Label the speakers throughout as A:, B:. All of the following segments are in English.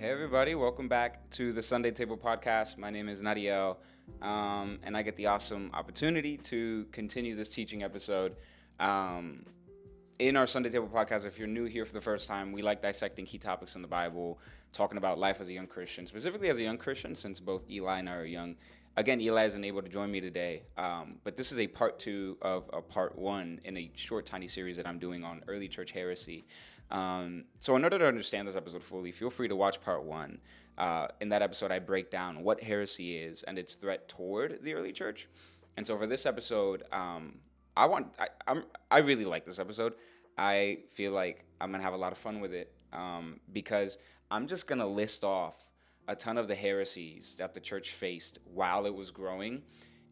A: Hey, everybody, welcome back to the Sunday Table Podcast. My name is Nadyel, um, and I get the awesome opportunity to continue this teaching episode. Um, in our Sunday Table Podcast, if you're new here for the first time, we like dissecting key topics in the Bible, talking about life as a young Christian, specifically as a young Christian, since both Eli and I are young. Again, Eli isn't able to join me today, um, but this is a part two of a part one in a short, tiny series that I'm doing on early church heresy. Um, so, in order to understand this episode fully, feel free to watch part one. Uh, in that episode, I break down what heresy is and its threat toward the early church. And so, for this episode, um, I want I, I'm I really like this episode. I feel like I'm gonna have a lot of fun with it um, because I'm just gonna list off a ton of the heresies that the church faced while it was growing.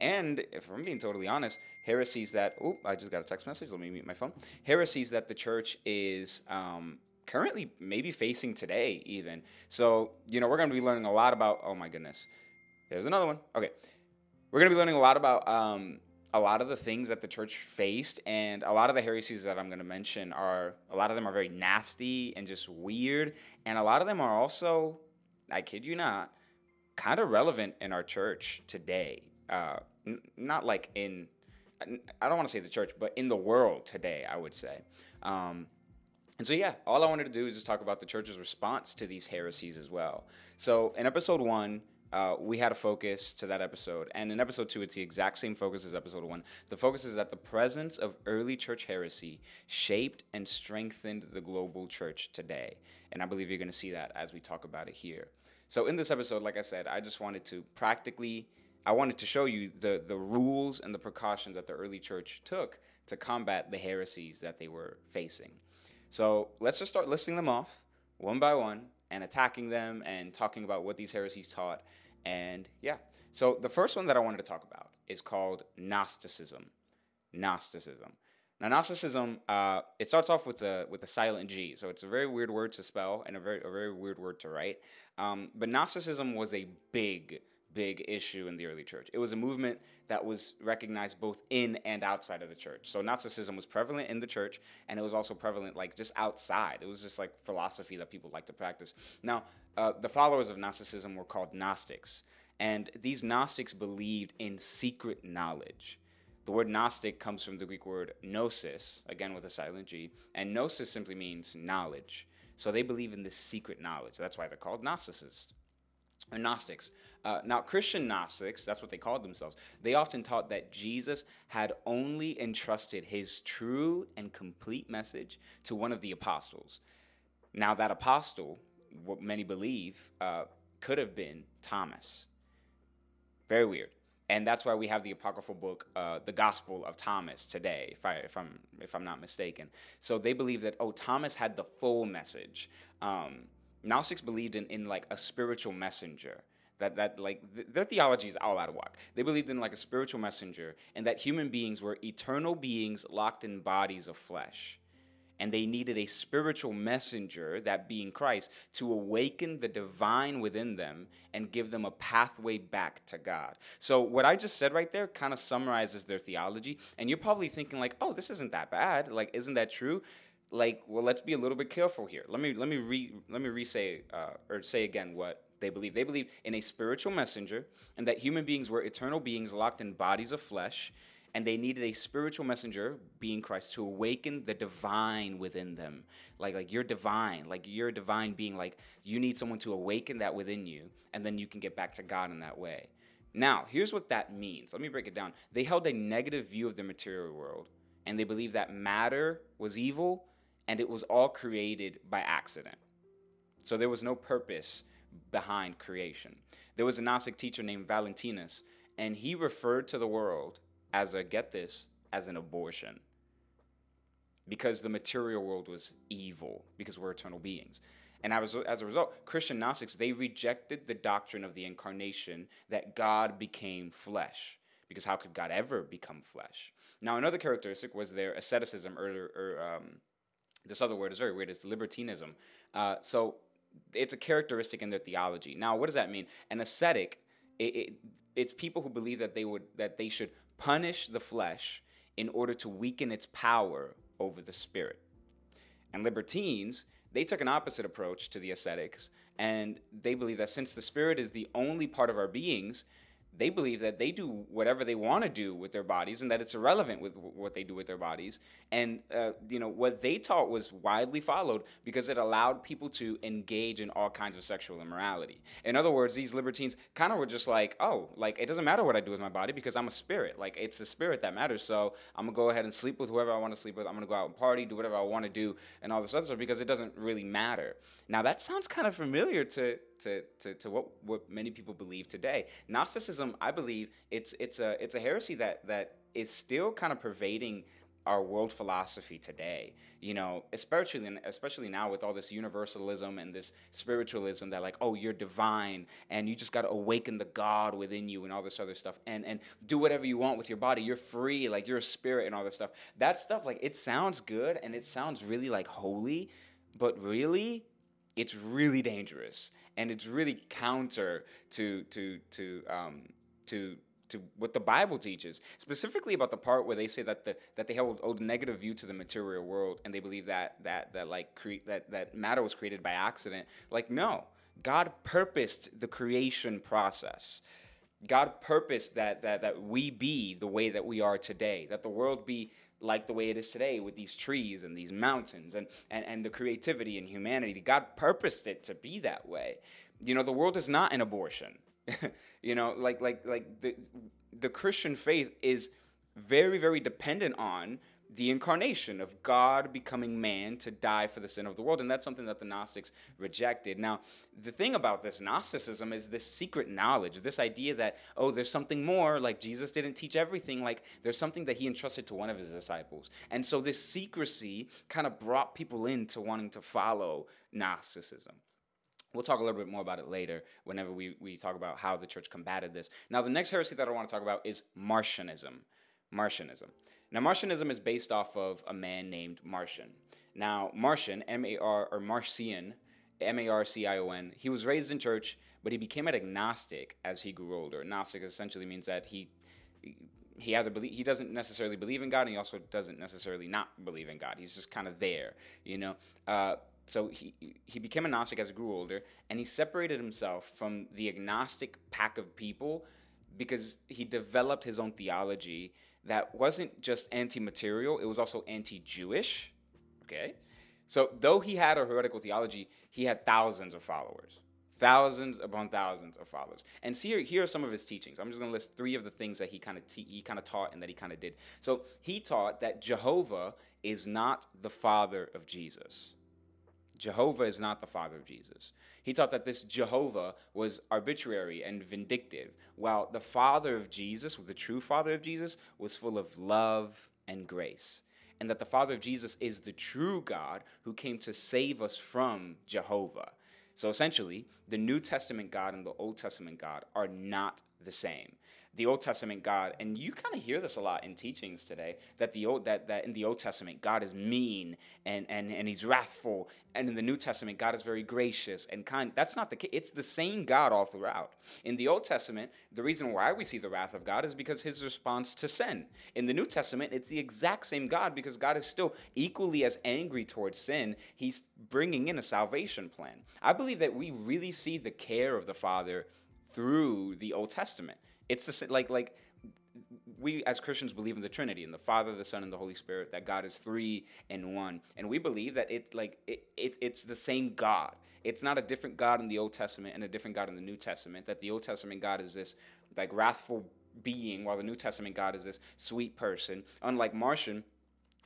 A: And if I'm being totally honest, heresies that, oh, I just got a text message. Let me mute my phone. Heresies that the church is um, currently maybe facing today, even. So, you know, we're going to be learning a lot about, oh my goodness. There's another one. Okay. We're going to be learning a lot about um, a lot of the things that the church faced. And a lot of the heresies that I'm going to mention are, a lot of them are very nasty and just weird. And a lot of them are also I kid you not, kind of relevant in our church today. Uh, n- not like in, I don't want to say the church, but in the world today, I would say. Um, and so, yeah, all I wanted to do is just talk about the church's response to these heresies as well. So, in episode one, uh, we had a focus to that episode. And in episode two, it's the exact same focus as episode one. The focus is that the presence of early church heresy shaped and strengthened the global church today. And I believe you're going to see that as we talk about it here. So in this episode, like I said, I just wanted to practically, I wanted to show you the, the rules and the precautions that the early church took to combat the heresies that they were facing. So let's just start listing them off one by one and attacking them and talking about what these heresies taught. And yeah, so the first one that I wanted to talk about is called Gnosticism. Gnosticism. Now, Gnosticism, uh, it starts off with the with the silent G, so it's a very weird word to spell and a very a very weird word to write. Um, but Gnosticism was a big big issue in the early church. It was a movement that was recognized both in and outside of the church. So Gnosticism was prevalent in the church, and it was also prevalent like just outside. It was just like philosophy that people like to practice. Now, uh, the followers of Gnosticism were called Gnostics, and these Gnostics believed in secret knowledge. The word Gnostic comes from the Greek word gnosis, again with a silent G, and gnosis simply means knowledge. So they believe in this secret knowledge. That's why they're called Gnosticists or Gnostics. Uh, now, Christian Gnostics, that's what they called themselves, they often taught that Jesus had only entrusted his true and complete message to one of the apostles. Now, that apostle, what many believe, uh, could have been Thomas. Very weird and that's why we have the apocryphal book, uh, the Gospel of Thomas today, if I if I'm if I'm not mistaken. So they believe that oh Thomas had the full message. Um, Gnostics believed in in like a spiritual messenger. That that like th- their theology is all out of whack. They believed in like a spiritual messenger, and that human beings were eternal beings locked in bodies of flesh and they needed a spiritual messenger, that being Christ, to awaken the divine within them and give them a pathway back to God. So, what I just said right there kind of summarizes their theology. And you're probably thinking, like, oh, this isn't that bad. Like, isn't that true? Like, well, let's be a little bit careful here. Let me let me re let me re-say uh, or say again what they believe. They believe in a spiritual messenger and that human beings were eternal beings locked in bodies of flesh and they needed a spiritual messenger being christ to awaken the divine within them. Like like you're divine. Like you're a divine being. Like you need someone to awaken that within you and then you can get back to god in that way. Now here's what that means. Let me break it down. They held a negative view of the material world and they believed that matter was evil and it was all created by accident. So there was no purpose behind creation. There was a gnostic teacher named valentinus and he referred to the world as a get this as an abortion. Because the material world was evil because we're eternal beings. And as, as a result christian gnostics they rejected the doctrine of the incarnation that god became flesh. Because how could god ever become flesh? Now another characteristic was their asceticism or, or um, this other word is very weird it's libertinism. Uh, so it's a characteristic in their theology. Now what does that mean? An ascetic it, it, it's people who believe that they would that they should punish the flesh in order to weaken its power over the spirit. And libertines, they took an opposite approach to the ascetics, and they believe that since the spirit is the only part of our beings, they believe that they do whatever they want to do with their bodies and that it's irrelevant with what they do with their bodies. And uh, you know what they taught was widely followed because it allowed people to engage in all kinds of sexual immorality. In other words these libertines kind of were just like oh like it doesn't matter what i do with my body because i'm a spirit. Like it's the spirit that matters. So i'm gonna go ahead and sleep with whoever i want to sleep with. I'm gonna go out and party do whatever i want to do and all this other stuff because it doesn't really matter. Now that sounds kind of familiar to to, to, to what, what many people believe today. Gnosticism, I believe, it's it's a it's a heresy that that is still kind of pervading our world philosophy today. You know, especially especially now with all this universalism and this spiritualism that like, oh, you're divine and you just got to awaken the God within you and all this other stuff and and do whatever you want with your body. You're free, like you're a spirit and all this stuff. That stuff like it sounds good and it sounds really like holy, but really it's really dangerous and it's really counter to to to um, to to what the Bible teaches, specifically about the part where they say that the that they hold a negative view to the material world and they believe that that that like cre- that that matter was created by accident. Like no, God purposed the creation process. God purposed that that that we be the way that we are today, that the world be like the way it is today with these trees and these mountains and, and, and the creativity and humanity. God purposed it to be that way. You know, the world is not an abortion. you know, like like like the the Christian faith is very, very dependent on the incarnation of God becoming man to die for the sin of the world. And that's something that the Gnostics rejected. Now, the thing about this Gnosticism is this secret knowledge, this idea that, oh, there's something more, like Jesus didn't teach everything, like there's something that he entrusted to one of his disciples. And so this secrecy kind of brought people into wanting to follow Gnosticism. We'll talk a little bit more about it later whenever we, we talk about how the church combated this. Now, the next heresy that I want to talk about is Marcionism. Marcionism. Now, Marcionism is based off of a man named Marcion. Now, Marcion, M A R, or Marcion, M A R C I O N, he was raised in church, but he became an agnostic as he grew older. Agnostic essentially means that he he either believe he doesn't necessarily believe in God, and he also doesn't necessarily not believe in God. He's just kind of there, you know. Uh, so he he became a Gnostic as he grew older, and he separated himself from the agnostic pack of people because he developed his own theology that wasn't just anti-material; it was also anti-Jewish. Okay, so though he had a heretical theology, he had thousands of followers, thousands upon thousands of followers. And here, here are some of his teachings. I'm just going to list three of the things that he kind of te- he kind of taught and that he kind of did. So he taught that Jehovah is not the father of Jesus. Jehovah is not the father of Jesus. He taught that this Jehovah was arbitrary and vindictive, while the father of Jesus, the true father of Jesus, was full of love and grace. And that the father of Jesus is the true God who came to save us from Jehovah. So essentially, the New Testament God and the Old Testament God are not the same the Old Testament God, and you kind of hear this a lot in teachings today, that the old that, that in the Old Testament God is mean and, and and he's wrathful, and in the New Testament God is very gracious and kind. That's not the case. It's the same God all throughout. In the Old Testament, the reason why we see the wrath of God is because his response to sin. In the New Testament, it's the exact same God because God is still equally as angry towards sin. He's bringing in a salvation plan. I believe that we really see the care of the Father through the Old Testament. It's the like like we as Christians believe in the Trinity and the Father, the Son, and the Holy Spirit. That God is three in one, and we believe that it like it, it it's the same God. It's not a different God in the Old Testament and a different God in the New Testament. That the Old Testament God is this like wrathful being, while the New Testament God is this sweet person. Unlike Marcion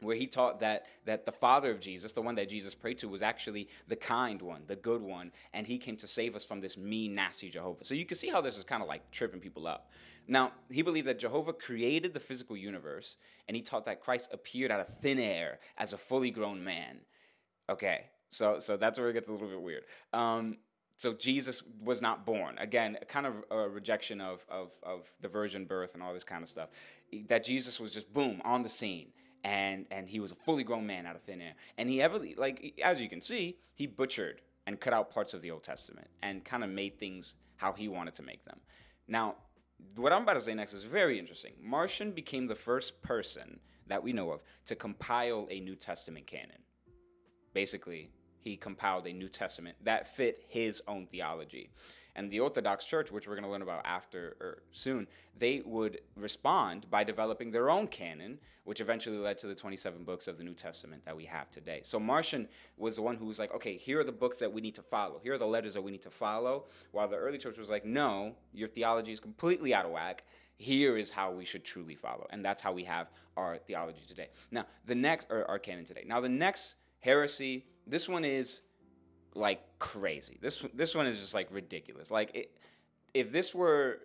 A: where he taught that that the father of Jesus, the one that Jesus prayed to, was actually the kind one, the good one, and he came to save us from this mean, nasty Jehovah. So you can see how this is kind of like tripping people up. Now, he believed that Jehovah created the physical universe, and he taught that Christ appeared out of thin air as a fully grown man. Okay, so so that's where it gets a little bit weird. Um, so Jesus was not born. Again, kind of a rejection of, of, of the virgin birth and all this kind of stuff. That Jesus was just boom on the scene and and he was a fully grown man out of thin air. And he ever like as you can see, he butchered and cut out parts of the Old Testament and kind of made things how he wanted to make them. Now, what I'm about to say next is very interesting. Marcion became the first person that we know of to compile a New Testament canon. Basically, he compiled a New Testament that fit his own theology. And the Orthodox Church, which we're going to learn about after or soon, they would respond by developing their own canon, which eventually led to the 27 books of the New Testament that we have today. So Marcion was the one who was like, okay, here are the books that we need to follow. Here are the letters that we need to follow. While the early church was like, no, your theology is completely out of whack here is how we should truly follow. And that's how we have our theology today. Now, the next, or our canon today. Now, the next heresy, this one is like crazy. This this one is just like ridiculous. Like it, if this were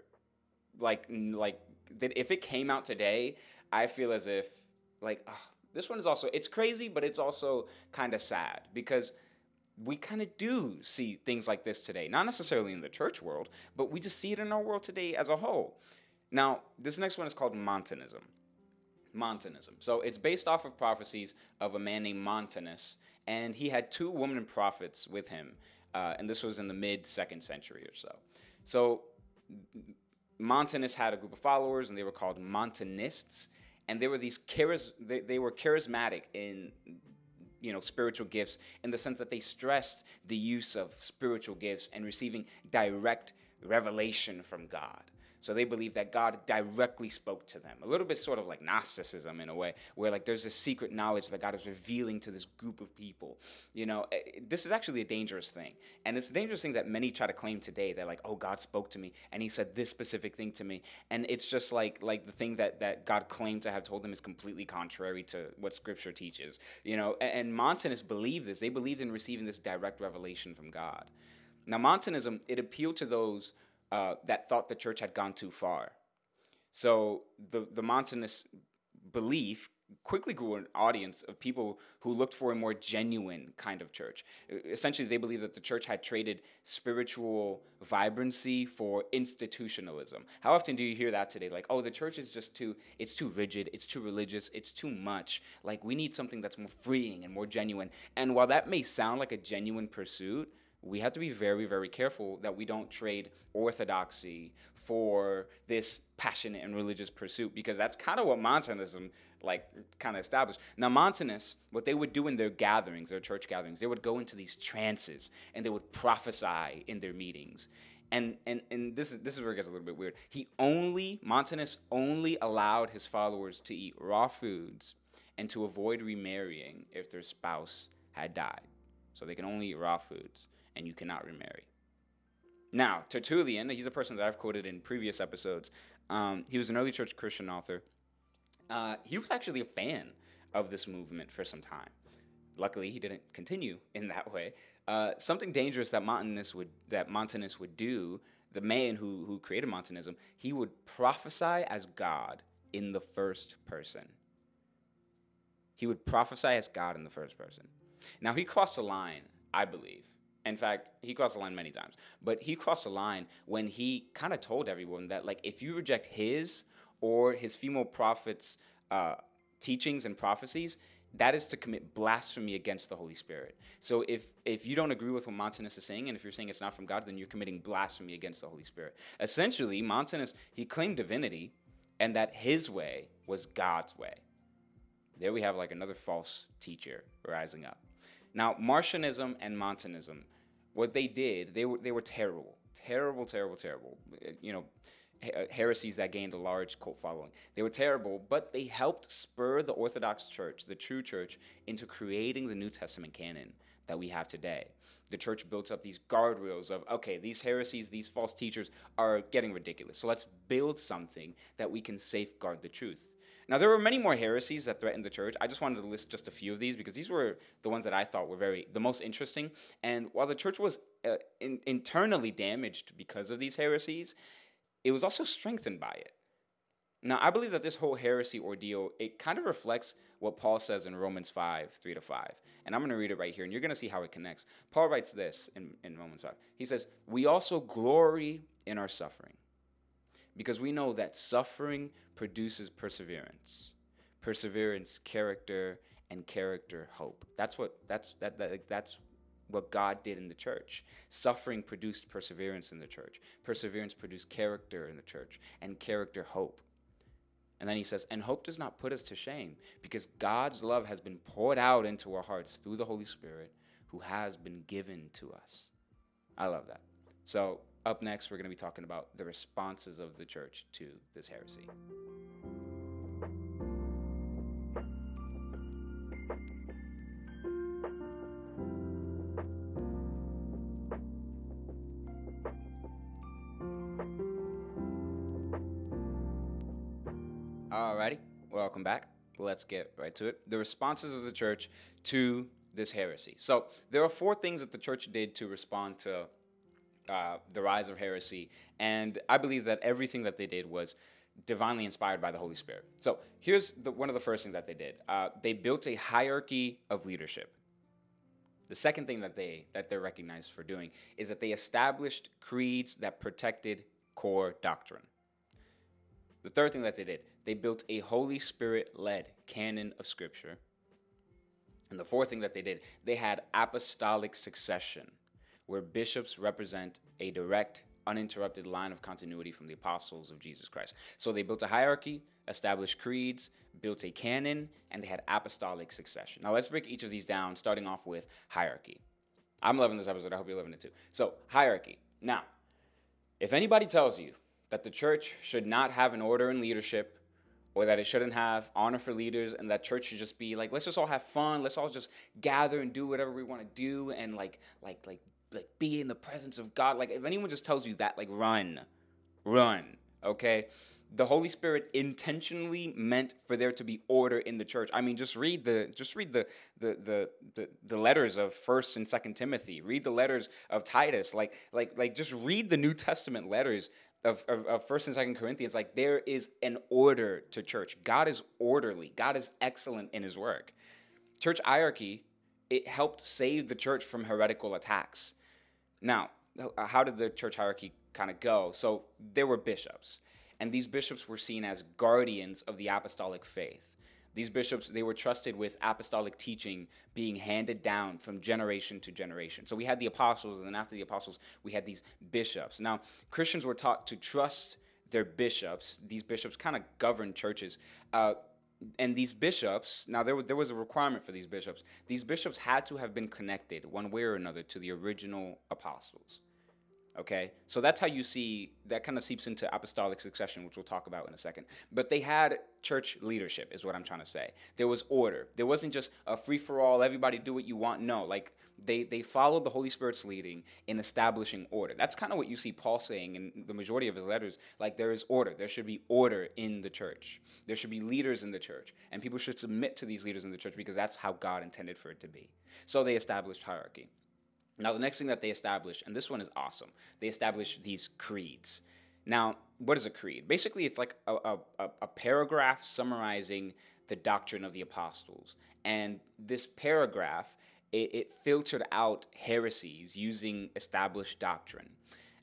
A: like like if it came out today, I feel as if like oh, this one is also it's crazy, but it's also kind of sad because we kind of do see things like this today. Not necessarily in the church world, but we just see it in our world today as a whole. Now, this next one is called Montanism. Montanism. So it's based off of prophecies of a man named Montanus, and he had two women prophets with him, uh, and this was in the mid second century or so. So Montanus had a group of followers, and they were called Montanists, and they were these charis- they, they were charismatic in you know spiritual gifts in the sense that they stressed the use of spiritual gifts and receiving direct revelation from God. So they believe that God directly spoke to them. A little bit sort of like Gnosticism in a way, where like there's a secret knowledge that God is revealing to this group of people. You know, eh, this is actually a dangerous thing. And it's a dangerous thing that many try to claim today. They're like, oh, God spoke to me and he said this specific thing to me. And it's just like like the thing that, that God claimed to have told them is completely contrary to what scripture teaches. You know, and, and Montanists believed this. They believed in receiving this direct revelation from God. Now, Montanism, it appealed to those uh, that thought the church had gone too far. So the, the Montanist belief quickly grew an audience of people who looked for a more genuine kind of church. Essentially, they believed that the church had traded spiritual vibrancy for institutionalism. How often do you hear that today? Like, oh, the church is just too, it's too rigid, it's too religious, it's too much. Like, we need something that's more freeing and more genuine. And while that may sound like a genuine pursuit, we have to be very, very careful that we don't trade orthodoxy for this passionate and religious pursuit because that's kind of what Montanism like kind of established. Now Montanists, what they would do in their gatherings, their church gatherings, they would go into these trances and they would prophesy in their meetings. And and and this is this is where it gets a little bit weird. He only Montanus only allowed his followers to eat raw foods and to avoid remarrying if their spouse had died. So they can only eat raw foods and you cannot remarry. Now, Tertullian, he's a person that I've quoted in previous episodes. Um, he was an early church Christian author. Uh, he was actually a fan of this movement for some time. Luckily, he didn't continue in that way. Uh, something dangerous that Montanus would that Montanus would do, the man who who created Montanism, he would prophesy as God in the first person. He would prophesy as God in the first person. Now he crossed a line, I believe, in fact, he crossed the line many times. But he crossed the line when he kind of told everyone that, like, if you reject his or his female prophets' uh, teachings and prophecies, that is to commit blasphemy against the Holy Spirit. So if if you don't agree with what Montanus is saying, and if you're saying it's not from God, then you're committing blasphemy against the Holy Spirit. Essentially, Montanus he claimed divinity, and that his way was God's way. There we have like another false teacher rising up. Now, Marcionism and Montanism what they did, they were they were terrible, terrible, terrible, terrible. You know, uh, heresies that gained a large cult following. They were terrible, but they helped spur the Orthodox Church, the true church, into creating the New Testament canon that we have today. The church built up these guardrails of, okay, these heresies, these false teachers are getting ridiculous. So let's build something that we can safeguard the truth. Now, there were many more heresies that threatened the church. I just wanted to list just a few of these because these were the ones that I thought were very the most interesting. And while the church was uh, in, internally damaged because of these heresies, it was also strengthened by it. Now, I believe that this whole heresy ordeal, it kind of reflects what Paul says in Romans 5, 3 to 5. And I'm going to read it right here, and you're going to see how it connects. Paul writes this in, in Romans 5. He says, We also glory in our suffering because we know that suffering produces perseverance perseverance character and character hope that's what that's that, that that's what God did in the church. Suffering produced perseverance in the church. Perseverance produced character in the church, and character hope. And then he says, and hope does not put us to shame because God's love has been poured out into our hearts through the Holy Spirit who has been given to us. I love that. So, up next, we're going to be talking about the responses of the church to this heresy. Alrighty, welcome back. Let's get right to it. The responses of the church to this heresy. So there are four things that the church did to respond to uh, the rise of heresy, and I believe that everything that they did was divinely inspired by the Holy Spirit. So here's the, one of the first things that they did. Uh, they built a hierarchy of leadership. The second thing that they that they're recognized for doing is that they established creeds that protected core doctrine. The third thing that they did, they built a Holy Spirit led canon of Scripture. And the fourth thing that they did, they had apostolic succession, where bishops represent a direct, uninterrupted line of continuity from the apostles of Jesus Christ. So they built a hierarchy, established creeds, built a canon, and they had apostolic succession. Now let's break each of these down, starting off with hierarchy. I'm loving this episode. I hope you're loving it too. So, hierarchy. Now, if anybody tells you that the church should not have an order in leadership or that it shouldn't have honor for leaders and that church should just be like let's just all have fun let's all just gather and do whatever we want to do and like like like like be in the presence of god. Like if anyone just tells you that like run run okay? The holy spirit intentionally meant for there to be order in the church. I mean just read the just read the the the the, the letters of first and second timothy. Read the letters of titus. Like like like just read the new testament letters of, of, of first and second corinthians. Like there is an order to church. God is orderly. God is excellent in his work. Church hierarchy it helped save the church from heretical attacks now how did the church hierarchy kind of go so there were bishops and these bishops were seen as guardians of the apostolic faith these bishops, they were trusted with apostolic teaching being handed down from generation to generation. So we had the apostles, and then after the apostles, we had these bishops. Now, Christians were taught to trust their bishops. These bishops kind of governed churches. Uh, and these bishops, now there was, there was a requirement for these bishops. These bishops had to have been connected one way or another to the original apostles. Okay, so that's how you see that kind of seeps into apostolic succession, which we'll talk about in a second. But they had church leadership, is what I'm trying to say. There was order. There wasn't just a free for all, everybody do what you want. No, like they they followed the Holy Spirit's leading in establishing order. That's kind of what you see Paul saying in the majority of his letters. Like there is order. There should be order in the church. There should be leaders in the church, and people should submit to these leaders in the church because that's how God intended for it to be. So they established hierarchy. Now, the next thing that they established, and this one is awesome, they established these creeds. Now, what is a creed? Basically, it's like a, a, a, paragraph summarizing the doctrine of the apostles. And this paragraph, it, it filtered out heresies using established doctrine.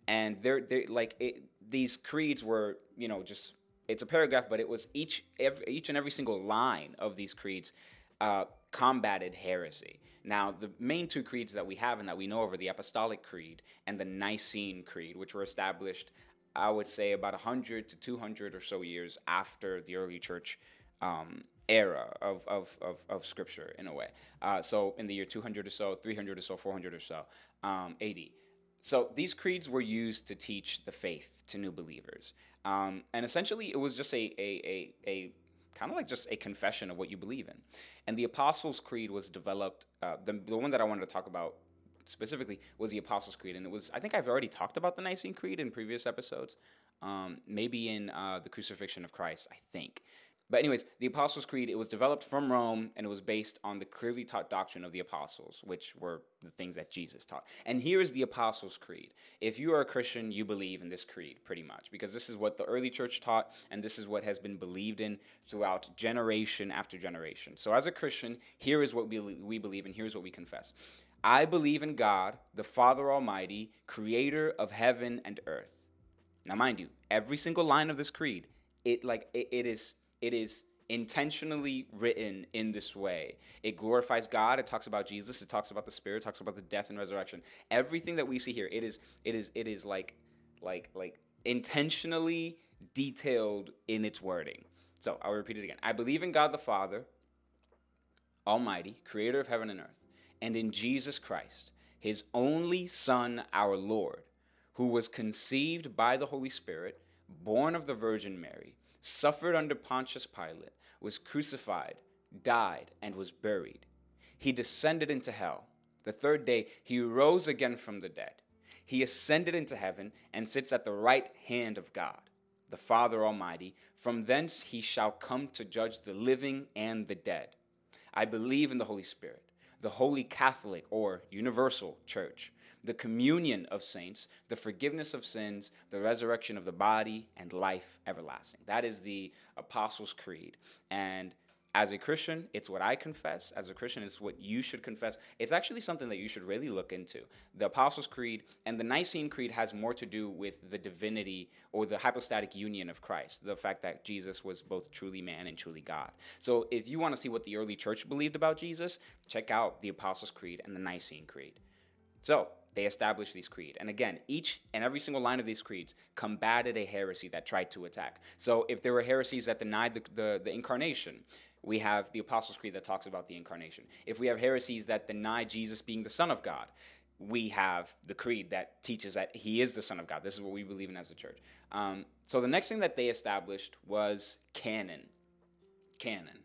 A: And they're, they're like, it, these creeds were, you know, just, it's a paragraph, but it was each, every, each and every single line of these creeds uh, combated heresy. Now, the main two creeds that we have and that we know of are the Apostolic Creed and the Nicene Creed, which were established, I would say, about 100 to 200 or so years after the early church um, era of, of, of, of, Scripture, in a way. Uh, so, in the year 200 or so, 300 or so, 400 or so um, AD. So, these creeds were used to teach the faith to new believers. Um, and essentially, it was just a, a, a, a kind of like just a confession of what you believe in. And the Apostles' Creed was developed, uh, the, the one that I wanted to talk about specifically was the Apostles' Creed. And it was, I think I've already talked about the Nicene Creed in previous episodes, um, maybe in uh, the Crucifixion of Christ, I think. But anyways, the Apostles' Creed, it was developed from Rome and it was based on the clearly taught doctrine of the apostles, which were the things that Jesus taught. And here is the Apostles' Creed. If you are a Christian, you believe in this creed pretty much because this is what the early church taught and this is what has been believed in throughout generation after generation. So as a Christian, here is what we, we believe and here's what we confess. I believe in God, the Father Almighty, creator of heaven and earth. Now mind you, every single line of this creed, it like it, it is it is intentionally written in this way. It glorifies God, it talks about Jesus, it talks about the Spirit, it talks about the death and resurrection. Everything that we see here, it is it is it is like like like intentionally detailed in its wording. So I'll repeat it again. I believe in God the Father, Almighty, creator of heaven and earth, and in Jesus Christ, his only Son, our Lord, who was conceived by the Holy Spirit, born of the Virgin Mary, suffered under Pontius Pilate, was crucified, died, and was buried. He descended into hell. The third day, he rose again from the dead. He ascended into heaven and sits at the right hand of God, the Father Almighty. From thence he shall come to judge the living and the dead. I believe in the Holy Spirit, the Holy Catholic or Universal Church, the communion of saints, the forgiveness of sins, the resurrection of the body, and life everlasting. That is the Apostles' Creed. And as a Christian, it's what I confess. As a Christian, it's what you should confess. It's actually something that you should really look into. The Apostles' Creed and the Nicene Creed has more to do with the divinity or the hypostatic union of Christ, the fact that Jesus was both truly man and truly God. So if you want to see what the early church believed about Jesus, check out the Apostles' Creed and the Nicene Creed. So, they established these creed. And again, each and every single line of these creeds combated a heresy that tried to attack. So if there were heresies that denied the, the, the incarnation, we have the Apostles' Creed that talks about the incarnation. If we have heresies that deny Jesus being the Son of God, we have the creed that teaches that he is the Son of God. This is what we believe in as a church. Um, so the next thing that they established was canon. Canon.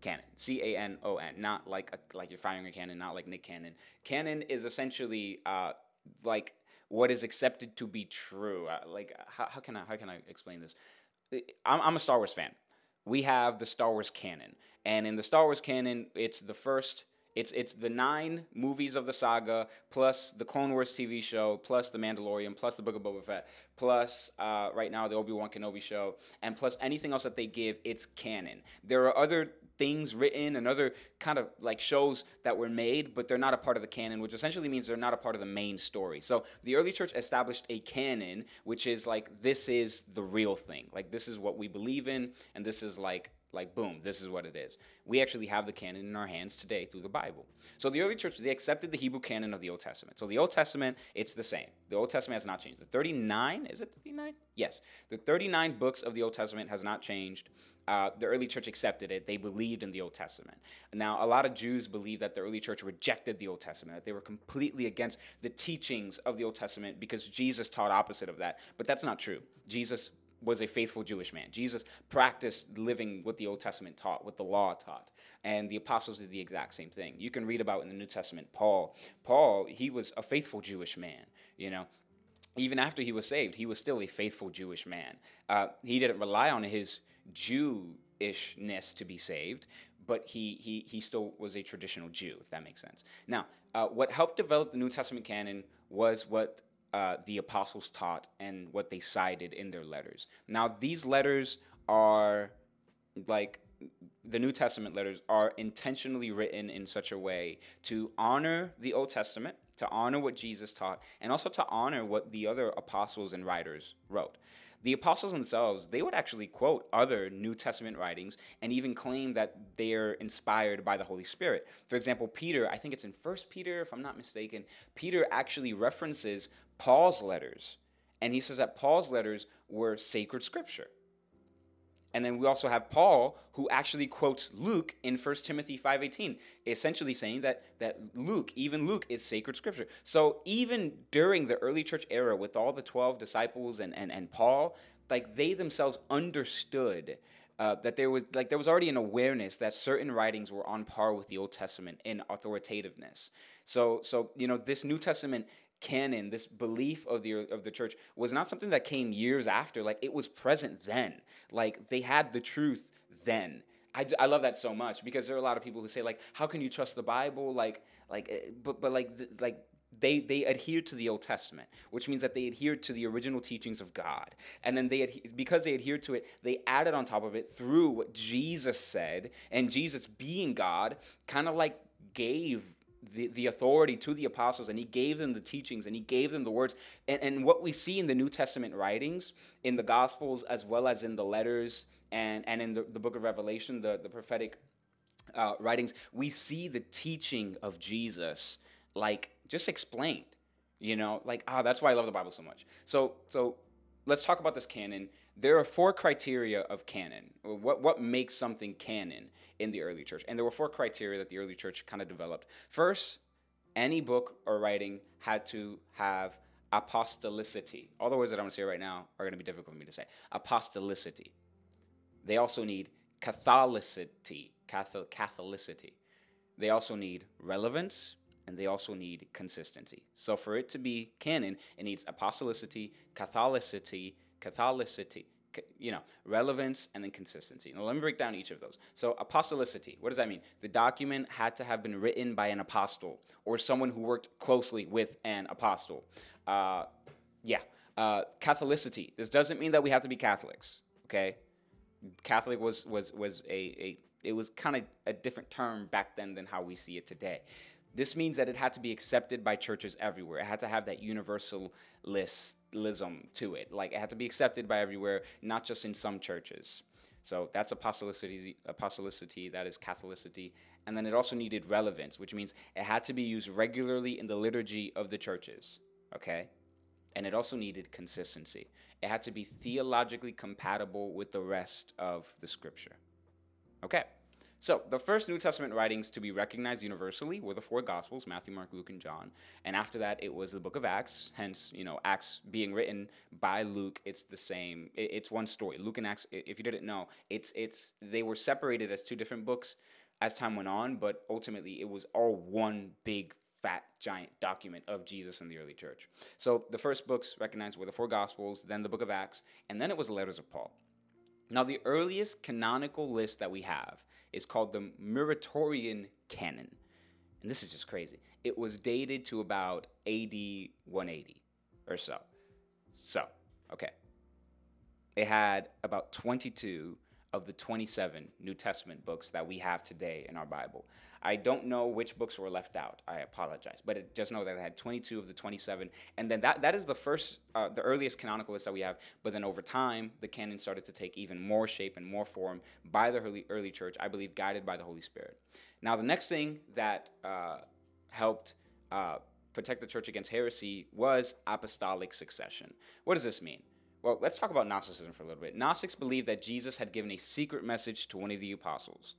A: Canon. C A N O N. Not like a, like you're firing a cannon, not like Nick Cannon. Canon is essentially uh, like what is accepted to be true. Uh, like how, how can I how can I explain this? I'm, I'm a Star Wars fan we have the Star Wars canon. And in the Star Wars canon, it's the first it's it's the nine movies of the saga plus the Clone Wars TV show plus the Mandalorian plus the Book of Boba Fett plus uh, right now the Obi Wan Kenobi show and plus anything else that they give. It's canon. There are other things written and other kind of like shows that were made, but they're not a part of the canon, which essentially means they're not a part of the main story. So the early church established a canon, which is like this is the real thing. Like this is what we believe in, and this is like like boom this is what it is we actually have the canon in our hands today through the bible so the early church they accepted the hebrew canon of the old testament so the old testament it's the same the old testament has not changed the 39 is it 39 yes the 39 books of the old testament has not changed uh, the early church accepted it. They believed in the Old Testament. Now, a lot of Jews believe that the early church rejected the Old Testament, that they were completely against the teachings of the Old Testament because Jesus taught opposite of that. But that's not true. Jesus was a faithful Jewish man. Jesus practiced living what the Old Testament taught, what the law taught. And the apostles did the exact same thing. You can read about in the New Testament Paul. Paul, he was a faithful Jewish man, you know even after he was saved, he was still a faithful Jewish man. Uh, he didn't rely on his Jewishness to be saved, but he, he, he still was a traditional Jew, if that makes sense. Now, uh, what helped develop the New Testament canon was what uh, the apostles taught and what they cited in their letters. Now, these letters are like the New Testament letters are intentionally written in such a way to honor the Old Testament, to honor what Jesus taught, and also to honor what the other apostles and writers wrote. The apostles themselves, they would actually quote other New Testament writings and even claim that they're inspired by the Holy Spirit. For example, Peter, I think it's in First Peter, if I'm not mistaken, Peter actually references Paul's letters. And he says that Paul's letters were sacred scripture. And then we also have Paul, who actually quotes Luke in 1 Timothy 5.18, essentially saying that, that Luke, even Luke, is sacred scripture. So even during the early church era with all the 12 disciples and, and, and Paul, like they themselves understood uh, that there was like there was already an awareness that certain writings were on par with the Old Testament in authoritativeness. So so you know this New Testament canon, this belief of the of the church was not something that came years after. Like it was present then. Like they had the truth then. I, I love that so much because there are a lot of people who say like, how can you trust the Bible? Like like eh, but but like like they they adhered to the Old Testament, which means that they adhered to the original teachings of God, and then they adhe- because they adhered to it, they added on top of it through what Jesus said, and Jesus being God, kind of like gave the, the authority to the apostles and he gave them the teachings and he gave them the words. And, and what we see in the new testament writings in the gospels as well as in the letters and, and in the, the book of revelation the, the prophetic uh, writings we see the teaching of jesus like just explained you know? Like ah oh, that's why i love the bible so much. So so let's talk about this canon there are four criteria of canon. What what makes something canon in the early church? And there were four criteria that the early church kind of developed. First, any book or writing had to have apostolicity. All the words that I'm going to say right now are going to be difficult for me to say. Apostolicity. They also need Catholicity. Catholic, Catholicity. They also need relevance and they also need consistency. So for it to be canon, it needs apostolicity, Catholicity, Catholicity, you know, relevance and then consistency. Now let me break down each of those. So apostolicity, what does that mean? The document had to have been written by an apostle or someone who worked closely with an apostle. Uh, yeah. Uh, Catholicity. This doesn't mean that we have to be Catholics. Okay. Catholic was was was a, a it was kind of a different term back then than how we see it today. This means that it had to be accepted by churches everywhere. It had to have that universalism to it. Like it had to be accepted by everywhere, not just in some churches. So that's apostolicity, apostolicity, that is Catholicity. And then it also needed relevance, which means it had to be used regularly in the liturgy of the churches. Okay? And it also needed consistency. It had to be theologically compatible with the rest of the scripture. Okay? So, the first New Testament writings to be recognized universally were the four Gospels Matthew, Mark, Luke, and John. And after that, it was the book of Acts. Hence, you know, Acts being written by Luke, it's the same. It's one story. Luke and Acts, if you didn't know, it's, it's, they were separated as two different books as time went on, but ultimately it was all one big fat giant document of Jesus in the early church. So the first books recognized were the four Gospels, then the book of Acts, and then it was the letters of Paul. Now, the earliest canonical list that we have is called the Muratorian Canon. And this is just crazy. It was dated to about AD 180 or so. So, okay. It had about 22 of the 27 New Testament books that we have today in our Bible. I don't know which books were left out. I apologize, but it, just know that I had 22 of the 27, and then that that is the first, uh, the earliest canonical list that we have. But then over time, the canon started to take even more shape and more form by the early early church. I believe guided by the Holy Spirit. Now, the next thing that uh, helped. Uh, protect the church against heresy was apostolic succession. What does this mean? Well, let's talk about Gnosticism for a little bit. Gnostics believe that Jesus had given a secret message to one of the apostles.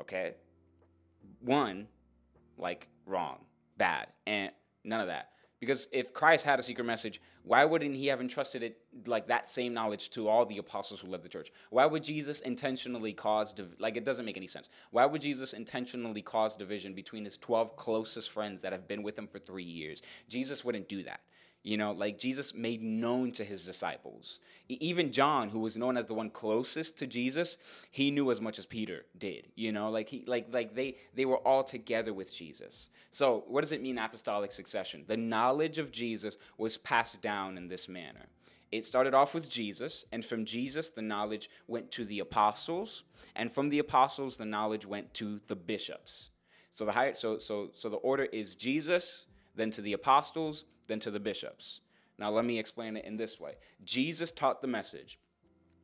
A: Okay? One, like wrong, bad, and none of that. Because if Christ had a secret message, why wouldn't he have entrusted it like that same knowledge to all the apostles who led the church? Why would Jesus intentionally cause div- like it doesn't make any sense. Why would Jesus intentionally cause division between his 12 closest friends that have been with him for 3 years? Jesus wouldn't do that. You know, like Jesus made known to his disciples. Even John, who was known as the one closest to Jesus, he knew as much as Peter did. You know, like he like like they they were all together with Jesus. So, what does it mean apostolic succession? The knowledge of Jesus was passed down in this manner. It started off with Jesus, and from Jesus the knowledge went to the apostles, and from the apostles the knowledge went to the bishops. So the higher, so so so the order is Jesus, then to the apostles, than to the bishops. Now, let me explain it in this way Jesus taught the message.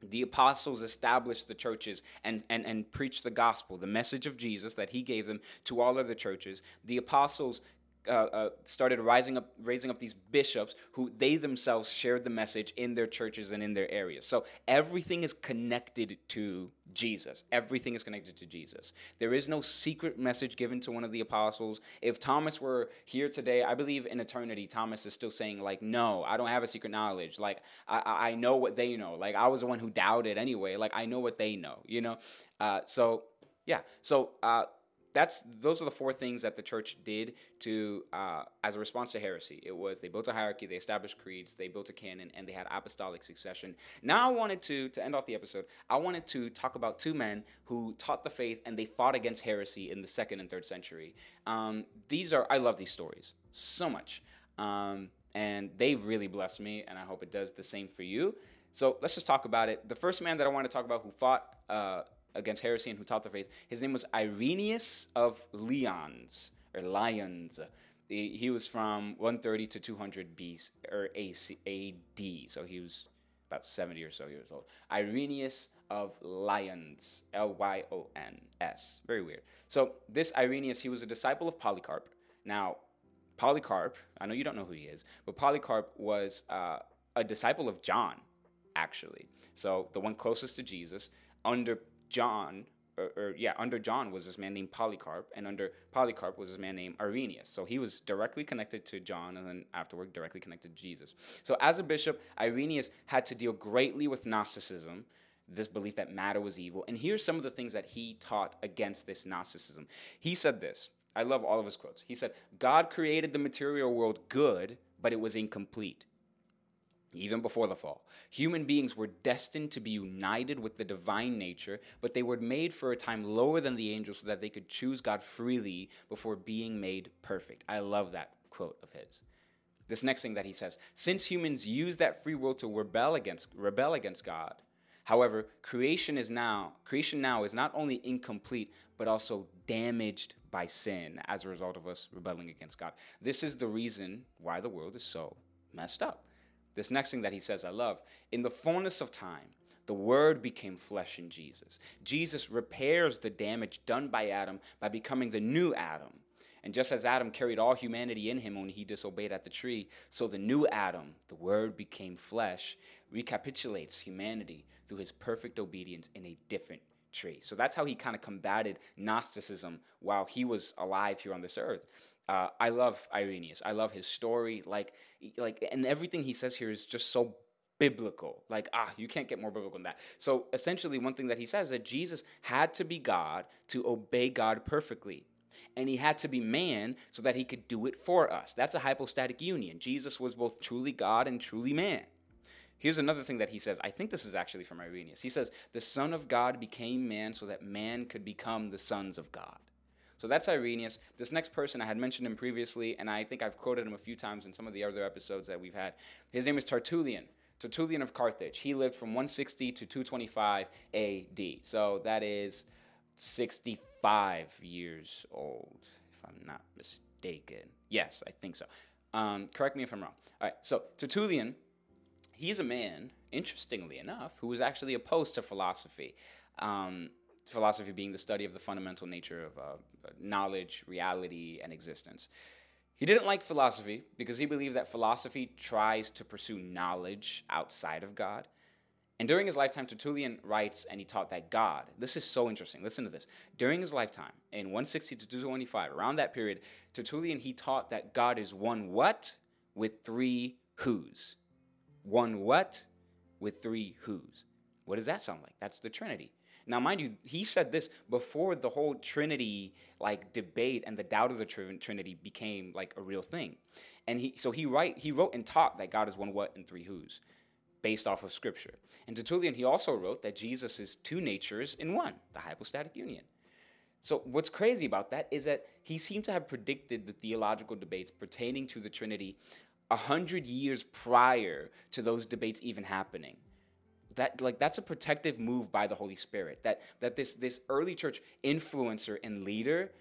A: The apostles established the churches and, and, and preached the gospel, the message of Jesus that he gave them to all of the churches. The apostles uh, uh, started rising up, raising up these bishops who they themselves shared the message in their churches and in their areas. So everything is connected to Jesus. Everything is connected to Jesus. There is no secret message given to one of the apostles. If Thomas were here today, I believe in eternity, Thomas is still saying, like, no, I don't have a secret knowledge. Like, I, I know what they know. Like, I was the one who doubted anyway. Like, I know what they know, you know? Uh, so, yeah. So, uh, that's those are the four things that the church did to uh, as a response to heresy. It was they built a hierarchy, they established creeds, they built a canon, and they had apostolic succession. Now I wanted to to end off the episode. I wanted to talk about two men who taught the faith and they fought against heresy in the second and third century. Um, these are I love these stories so much, um, and they've really blessed me, and I hope it does the same for you. So let's just talk about it. The first man that I want to talk about who fought. Uh, against heresy and who taught the faith. His name was Irenaeus of Lyons or Lyons. He, was from 130 to 200 BC or AC, AD, so he was about 70 or so years old. Irenaeus of Lyons, L Y O N S. Very weird. So this Irenaeus, he was a disciple of Polycarp. Now, Polycarp, I know you don't know who he is, but Polycarp was uh, a disciple of John. actually. So the one closest to Jesus under John, or, or, yeah, under John was this man named Polycarp, and under Polycarp was this man named Irenaeus. So he was directly connected to John, and then afterward directly connected to Jesus. So as a bishop, Irenaeus had to deal greatly with Gnosticism, this belief that matter was evil. And here's some of the things that he taught against this Gnosticism. He said this. I love all of his quotes. He said, God created the material world good, but it was incomplete even before the fall. Human beings were destined to be united with the divine nature, but they were made for a time lower than the angels so that they could choose God freely before being made perfect. I love that quote of his. This next thing that he says, since humans use that free will to rebel against rebel against God, however, creation is now creation now is not only incomplete but also damaged by sin as a result of us rebelling against God. This is the reason why the world is so messed up. This next thing that he says, I love. In the fullness of time, the Word became flesh in Jesus. Jesus repairs the damage done by Adam by becoming the new Adam. And just as Adam carried all humanity in him when he disobeyed at the tree, so the new Adam, the Word became flesh, recapitulates humanity through his perfect obedience in a different tree. So that's how he kind of combated Gnosticism while he was alive here on this earth. Uh, I love Irenaeus. I love his story. Like, like, and everything he says here is just so biblical. Like, ah, you can't get more biblical than that. So essentially, one thing that he says is that Jesus had to be God to obey God perfectly. And he had to be man so that he could do it for us. That's a hypostatic union. Jesus was both truly God and truly man. Here's another thing that he says. I think this is actually from Irenaeus. He says, The Son of God became man so that man could become the sons of God. So that's Irenaeus. This next person, I had mentioned him previously, and I think I've quoted him a few times in some of the other episodes that we've had. His name is Tertullian. Tertullian of Carthage. He lived from 160 to 225 AD. So that is 65 years old, if I'm not mistaken. Yes, I think so. Um, correct me if I'm wrong. All right, so Tertullian, he's a man, interestingly enough, who was actually opposed to philosophy. Um, philosophy being the study of the fundamental nature of uh, knowledge, reality, and existence. He didn't like philosophy because he believed that philosophy tries to pursue knowledge outside of God. And during his lifetime, Tertullian writes and he taught that God, this is so interesting, listen to this. During his lifetime, in 160 to 225, around that period, Tertullian, he taught that God is one what with three who's. One what with three who's. What does that sound like? That's the Trinity. Now, mind you, he said this before the whole Trinity like debate and the doubt of the Trinity became like a real thing. And he so he write he wrote and taught that God is one what and three who's based off of scripture. And Tertullian he also wrote that Jesus is two natures in one, the hypostatic union. So what's crazy about that is that he seemed to have predicted the theological debates pertaining to the Trinity a hundred years prior to those debates even happening that like that's a protective move by the Holy Spirit. That that this this early church influencer and leader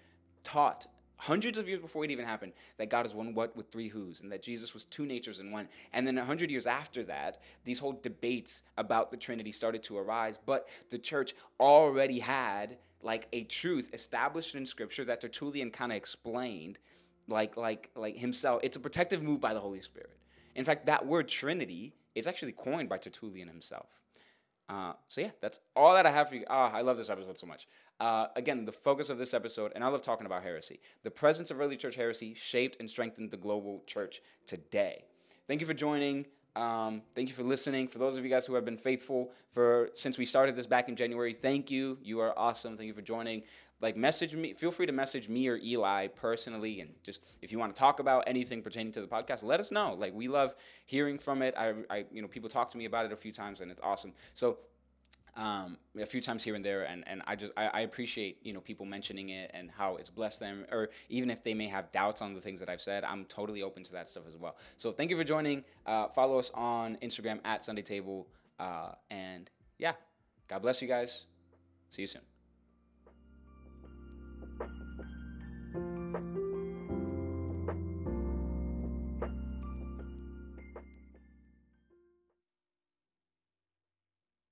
A: taught hundreds of years before it even happened that God is one what with three who's and that Jesus was two natures in one. And then a hundred years after that, these whole debates about the Trinity started to arise. But the church already had like a truth established in Scripture that Tertullian kind of explained, like like like himself. It's a protective move by the Holy Spirit. In fact, that word Trinity is actually coined by Tertullian himself. Uh, so yeah, that's all that I have for you. Ah, I love this episode so much. Uh, again, the focus of this episode, and I love talking about heresy. The presence of early church heresy shaped and strengthened the global church today. Thank you for joining. Um, thank you for listening. For those of you guys who have been faithful for since we started this back in January, thank you. You are awesome. Thank you for joining like message me feel free to message me or eli personally and just if you want to talk about anything pertaining to the podcast let us know. Like we love hearing from it. I, I you know people talk to me about it a few times and it's awesome. So um, a few times here and there and, and i just I, I, appreciate you know people mentioning it and how it's blessed them or even if they may have doubts on the things that i've said i'm totally open to that stuff as well. So thank you for joining. Uh, follow us on instagram at sunday table uh, and yeah god bless you guys. See you soon